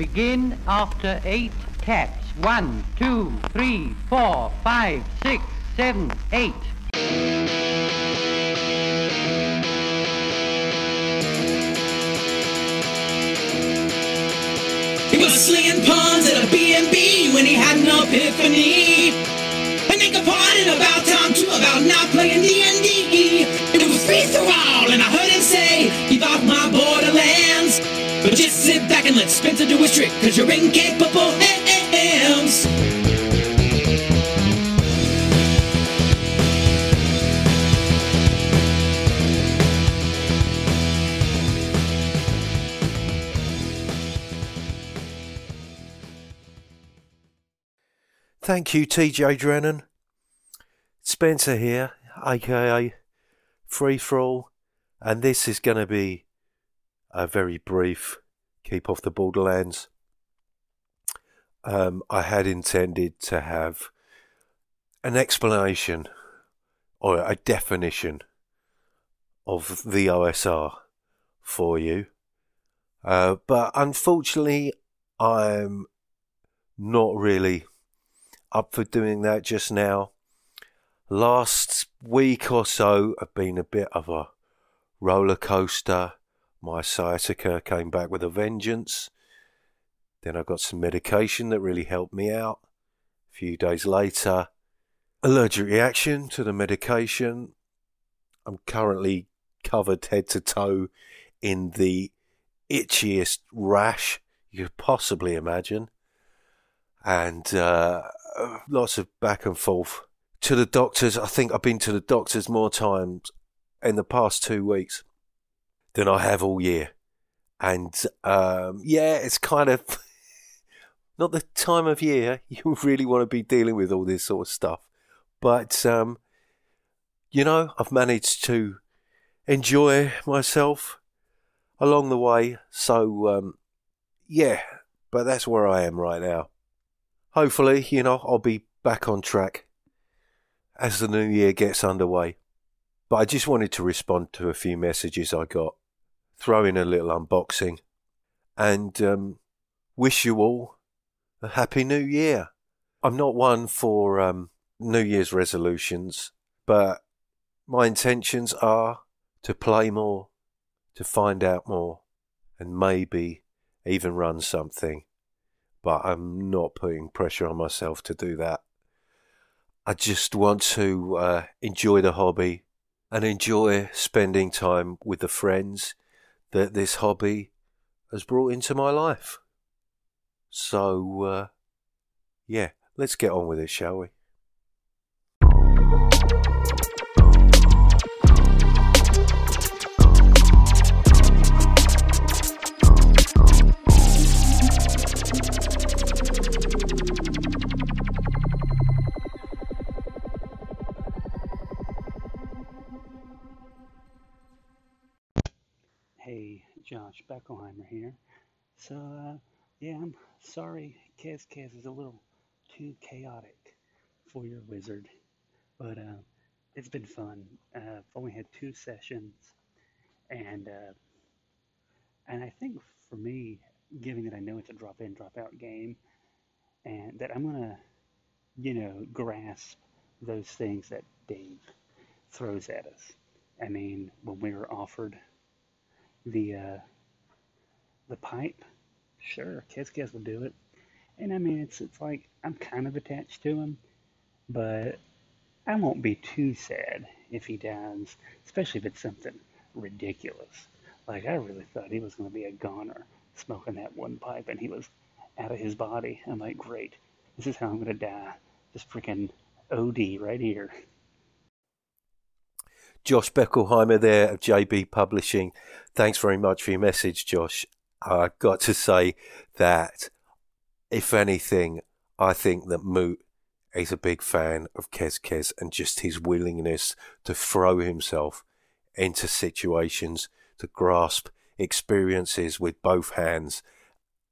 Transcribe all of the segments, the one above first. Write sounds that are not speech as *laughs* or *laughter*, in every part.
Begin after eight taps. One, two, three, four, five, six, seven, eight. He was slinging pawns at a B&B when he had an epiphany. And they complained about trick, cause you're incapable hams. Thank you, TJ Drennon. Spencer here, aka Free Thrall, and this is going to be a very brief Keep Off the Borderlands. Um, I had intended to have an explanation or a definition of the OSR for you, uh, but unfortunately, I'm not really up for doing that just now. Last week or so have been a bit of a roller coaster. My sciatica came back with a vengeance. Then I got some medication that really helped me out. A few days later, allergic reaction to the medication. I'm currently covered head to toe in the itchiest rash you could possibly imagine. And uh, lots of back and forth to the doctors. I think I've been to the doctors more times in the past two weeks than I have all year. And um, yeah, it's kind of *laughs* not the time of year *laughs* you really want to be dealing with all this sort of stuff. But, um, you know, I've managed to enjoy myself along the way. So, um, yeah, but that's where I am right now. Hopefully, you know, I'll be back on track as the new year gets underway. But I just wanted to respond to a few messages I got, throw in a little unboxing, and um, wish you all a happy new year. I'm not one for um, New Year's resolutions, but my intentions are to play more, to find out more, and maybe even run something. But I'm not putting pressure on myself to do that. I just want to uh, enjoy the hobby and enjoy spending time with the friends that this hobby has brought into my life. So, uh, yeah, let's get on with it, shall we? Beckelhimer here. So, uh, yeah, I'm sorry Kez Kez is a little too chaotic for your wizard, but uh, it's been fun. Uh, I've only had two sessions, and uh, and I think for me, given that I know it's a drop in, drop out game, and that I'm gonna, you know, grasp those things that Dave throws at us. I mean, when we were offered the uh, the pipe, sure, Kez Kez will do it. And I mean, it's it's like I'm kind of attached to him, but I won't be too sad if he dies, especially if it's something ridiculous. Like I really thought he was going to be a goner smoking that one pipe, and he was out of his body. I'm like, great, this is how I'm going to die. Just freaking OD right here. Josh Beckelhimer there of JB Publishing. Thanks very much for your message, Josh. I've got to say that, if anything, I think that Moot is a big fan of Kez Kez and just his willingness to throw himself into situations, to grasp experiences with both hands.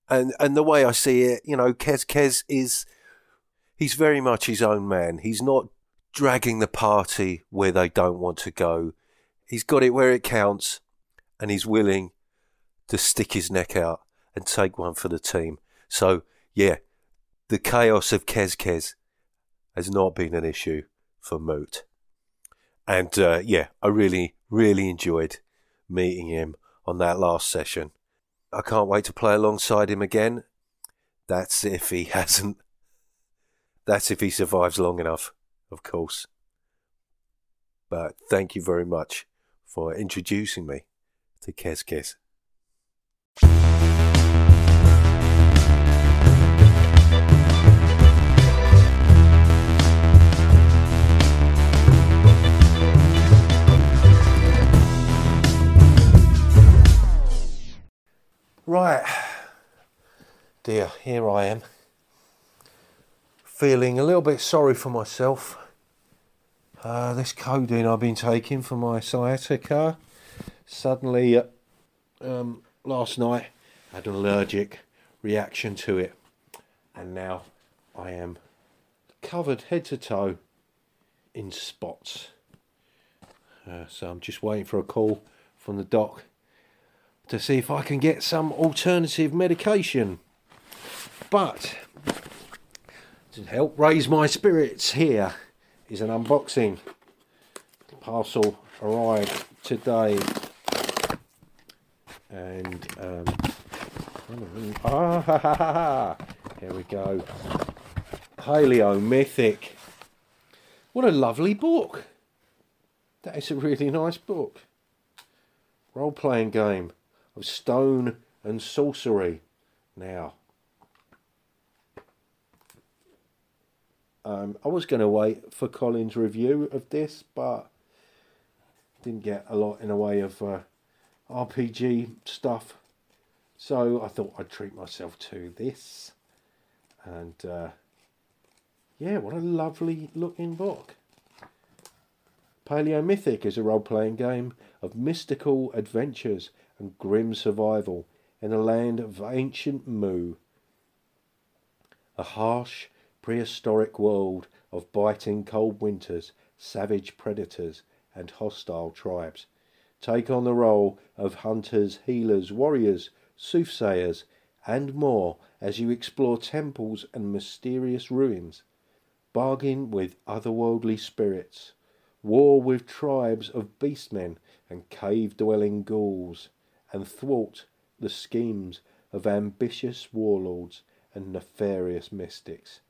And and the way I see it, you know, Kez Kez is he's very much his own man. He's not dragging the party where they don't want to go. He's got it where it counts, and he's willing to stick his neck out and take one for the team. So, yeah, the chaos of Kez has not been an issue for Moot. And uh, yeah, I really, really enjoyed meeting him on that last session. I can't wait to play alongside him again. That's if he *laughs* hasn't. That's if he survives long enough, of course. But thank you very much for introducing me to Kez. Right, dear, here I am. Feeling a little bit sorry for myself. Uh, this codeine I've been taking for my sciatica suddenly, uh, um, last night, had an allergic reaction to it, and now I am covered head to toe in spots. Uh, so I'm just waiting for a call from the doc to see if I can get some alternative medication. But to help raise my spirits, here is an unboxing. Parcel arrived today, and um, ah, ha, ha, ha, here we go. Paleomythic. What a lovely book! That is a really nice book. Role playing game of stone and sorcery. Now, um, I was going to wait for Colin's review of this, but didn't get a lot in the way of uh, RPG stuff. So I thought I'd treat myself to this. And uh, yeah, what a lovely looking book. Paleomythic is a role playing game of mystical adventures and grim survival in a land of ancient Mu. A harsh, prehistoric world of biting cold winters, savage predators, and hostile tribes. Take on the role of hunters, healers, warriors, soothsayers, and more as you explore temples and mysterious ruins. Bargain with otherworldly spirits. War with tribes of beastmen and cave dwelling ghouls and thwart the schemes of ambitious warlords and nefarious mystics.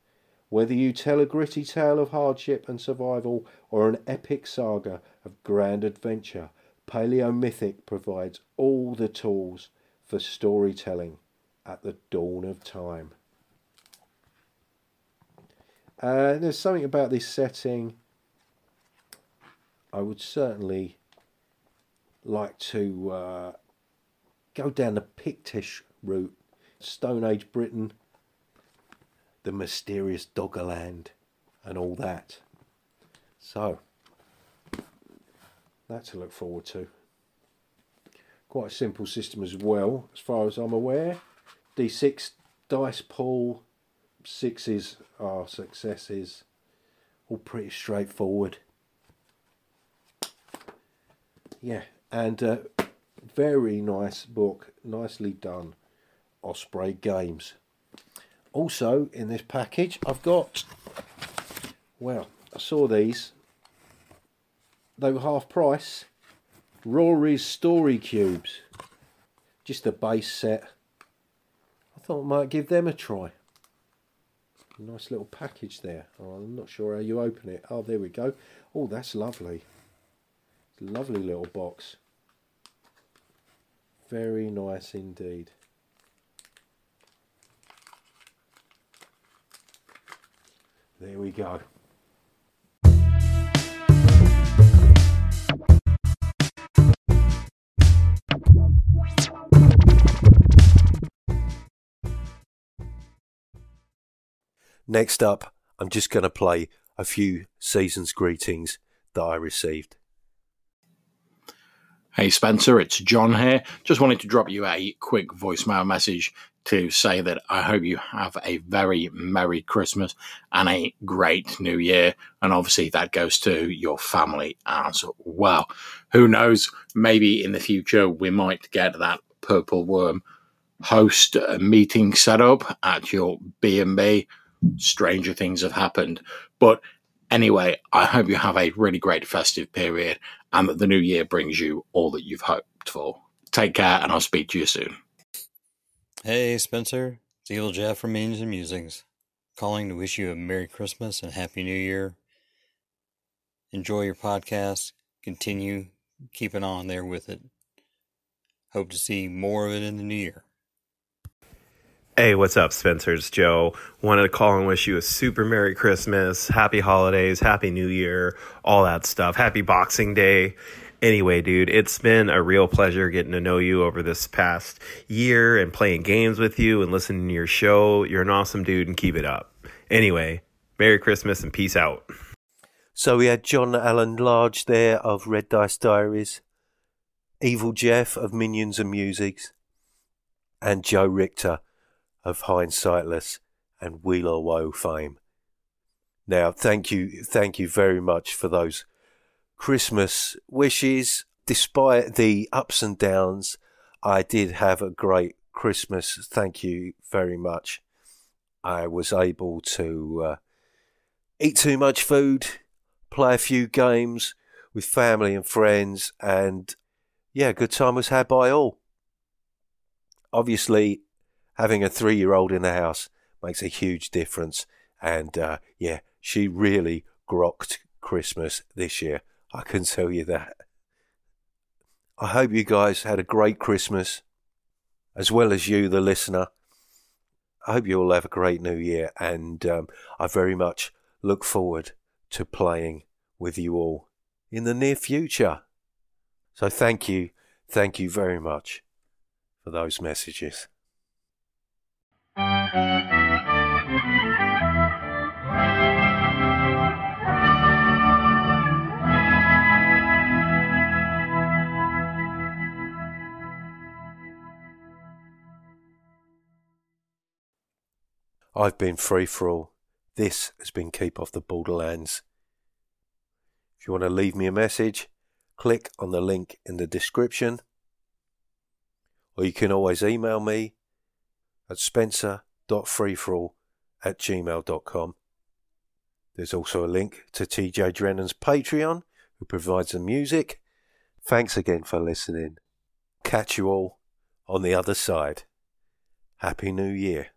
Whether you tell a gritty tale of hardship and survival or an epic saga of grand adventure, Paleomythic provides all the tools for storytelling at the dawn of time. Uh, there's something about this setting I would certainly like to uh, go down the Pictish route, Stone Age Britain, the mysterious Doggerland, and all that. So, that to look forward to. Quite a simple system as well, as far as I'm aware. D6 dice pool, sixes are successes, all pretty straightforward. Yeah, and uh, very nice book, nicely done. Osprey Games. Also, in this package, I've got, well, I saw these. They were half price. Rory's Story Cubes. Just the base set. I thought I might give them a try. Nice little package there. Oh, I'm not sure how you open it. Oh, there we go. Oh, that's lovely. Lovely little box. Very nice indeed. There we go. Next up, I'm just going to play a few season's greetings that I received. Hey Spencer, it's John here. Just wanted to drop you a quick voicemail message to say that I hope you have a very Merry Christmas and a great New Year. And obviously, that goes to your family as well. Who knows? Maybe in the future we might get that purple worm host meeting set up at your B&B, stranger things have happened. But anyway, I hope you have a really great festive period and that the new year brings you all that you've hoped for. Take care and I'll speak to you soon. Hey, Spencer. It's Evil Jeff from Minions and Musings. Calling to wish you a Merry Christmas and Happy New Year. Enjoy your podcast. Continue keeping on there with it. Hope to see more of it in the new year. Hey, what's up, Spencer? It's Joe. Wanted to call and wish you a super Merry Christmas, Happy Holidays, Happy New Year, all that stuff. Happy Boxing Day. Anyway, dude, it's been a real pleasure getting to know you over this past year and playing games with you and listening to your show. You're an awesome dude and keep it up. Anyway, Merry Christmas and peace out. So we had John Allen Large there of Red Dice Diaries, Evil Jeff of Minions and Musings, and Joe Richter of Hindsightless and Weal or Woe fame. Now, thank you, thank you very much for those Christmas wishes. Despite the ups and downs, I did have a great Christmas. Thank you very much. I was able to uh, eat too much food, play a few games with family and friends, and yeah, good time was had by all. Obviously, having a three year old in the house makes a huge difference, and uh, yeah, she really grokked Christmas this year. I can tell you that. I hope you guys had a great Christmas, as well as you, the listener. I hope you all have a great new year, and um, I very much look forward to playing with you all in the near future. So thank you, thank you very much for those messages. I've been free thrall. This has been Keep Off the Borderlands. If you want to leave me a message, click on the link in the description. Or you can always email me at spencer.freethrall at gmail.com. There's also a link to TJ Drennon's Patreon, who provides the music. Thanks again for listening. Catch you all on the other side. Happy New Year.